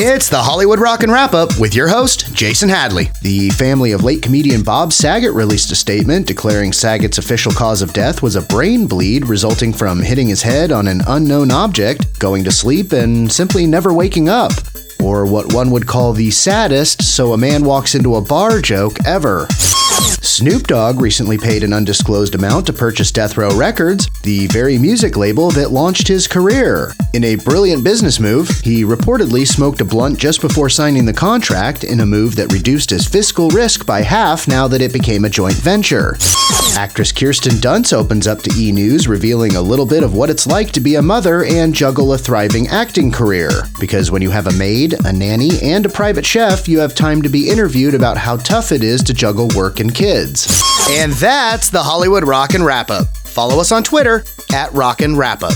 It's the Hollywood Rockin' Wrap Up with your host, Jason Hadley. The family of late comedian Bob Saget released a statement declaring Saget's official cause of death was a brain bleed resulting from hitting his head on an unknown object, going to sleep, and simply never waking up. Or what one would call the saddest so a man walks into a bar joke ever. Snoop Dogg recently paid an undisclosed amount to purchase Death Row Records, the very music label that launched his career. In a brilliant business move, he reportedly smoked a blunt just before signing the contract in a move that reduced his fiscal risk by half now that it became a joint venture. Actress Kirsten Dunst opens up to E! News, revealing a little bit of what it's like to be a mother and juggle a thriving acting career. Because when you have a maid, a nanny, and a private chef, you have time to be interviewed about how tough it is to juggle work and kids. And that's the Hollywood Rockin' Wrap Up. Follow us on Twitter at Rockin' Wrap Up.